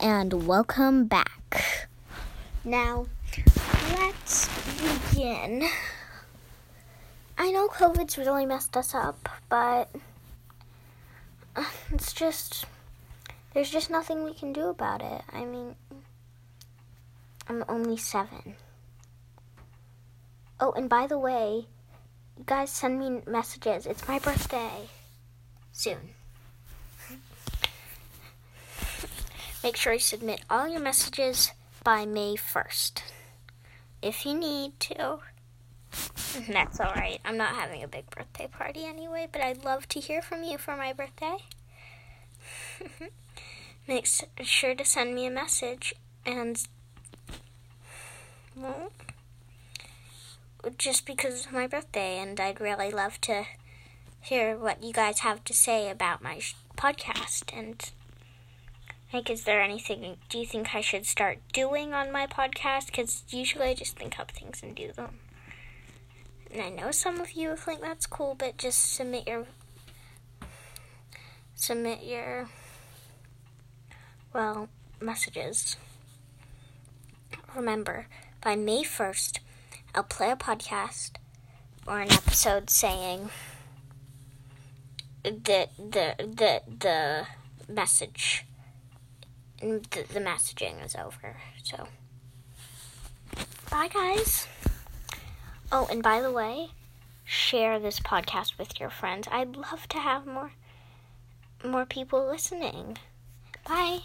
and welcome back. Now, let's begin. I know COVID's really messed us up, but uh, it's just, there's just nothing we can do about it. I mean, I'm only seven. Oh, and by the way, you guys send me messages. It's my birthday soon. Make sure you submit all your messages by May 1st. If you need to. That's alright. I'm not having a big birthday party anyway, but I'd love to hear from you for my birthday. Make sure to send me a message and. Well, just because it's my birthday, and I'd really love to hear what you guys have to say about my podcast and like, is there anything do you think I should start doing on my podcast? Because usually I just think up things and do them. And I know some of you think that's cool, but just submit your submit your well messages. Remember, by May first, I'll play a podcast or an episode saying the the the the message the, the messaging is over. So, bye, guys. Oh, and by the way, share this podcast with your friends. I'd love to have more more people listening. Bye.